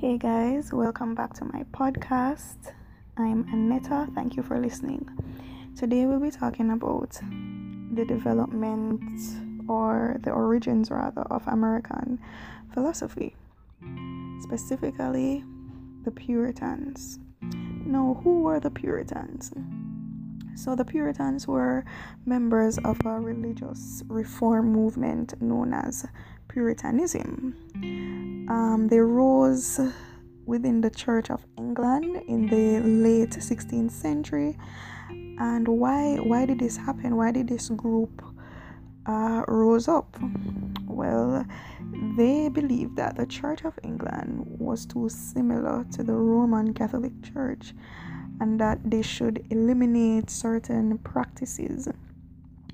Hey guys, welcome back to my podcast. I'm Aneta. Thank you for listening. Today we'll be talking about the development or the origins rather of American philosophy, specifically the Puritans. Now, who were the Puritans? So, the Puritans were members of a religious reform movement known as Puritanism. Um, they rose within the Church of England in the late 16th century. And why why did this happen? Why did this group uh, rose up? Well, they believed that the Church of England was too similar to the Roman Catholic Church and that they should eliminate certain practices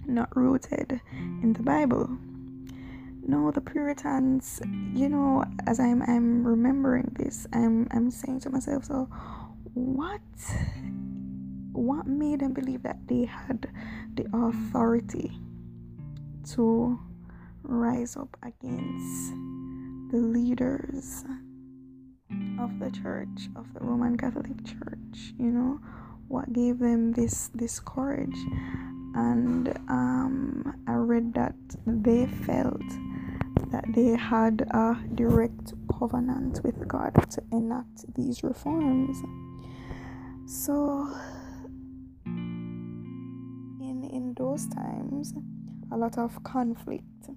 not rooted in the Bible. No, the Puritans, you know, as I'm I'm remembering this, I'm I'm saying to myself, so what what made them believe that they had the authority to rise up against the leaders of the church of the roman catholic church you know what gave them this this courage? And um, i read that they felt that they had a direct covenant with god to enact these reforms. So in in those times a lot of conflict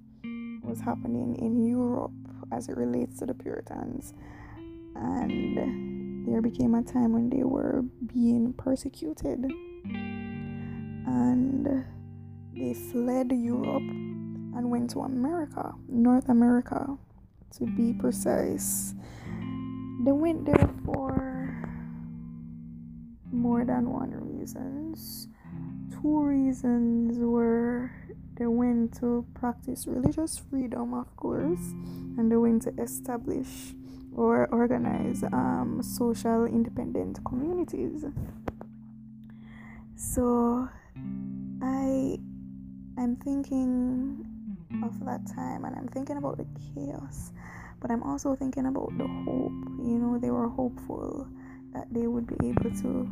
was happening in europe as it relates to the puritans. And there became a time when they were being persecuted. And they fled Europe and went to America, North America to be precise. They went there for more than one reasons. Two reasons were they went to practice religious freedom, of course, and they went to establish or organize um, social independent communities. So I I'm thinking of that time and I'm thinking about the chaos, but I'm also thinking about the hope. You know, they were hopeful that they would be able to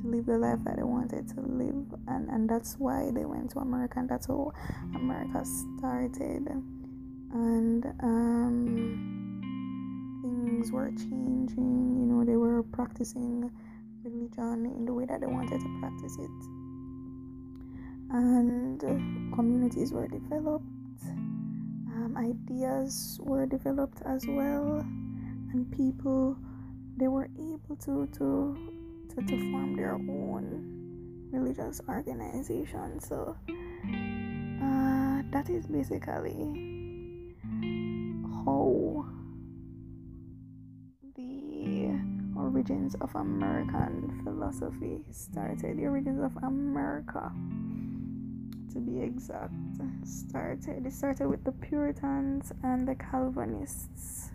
to live the life that they wanted to live and and that's why they went to America and that's how America started and um things were changing, you know, they were practicing religion in the way that they wanted to practice it. And communities were developed, um, ideas were developed as well, and people they were able to to to, to form their own religious organization. So uh, that is basically how the origins of American philosophy started. The origins of America, to be exact, started. It started with the Puritans and the Calvinists.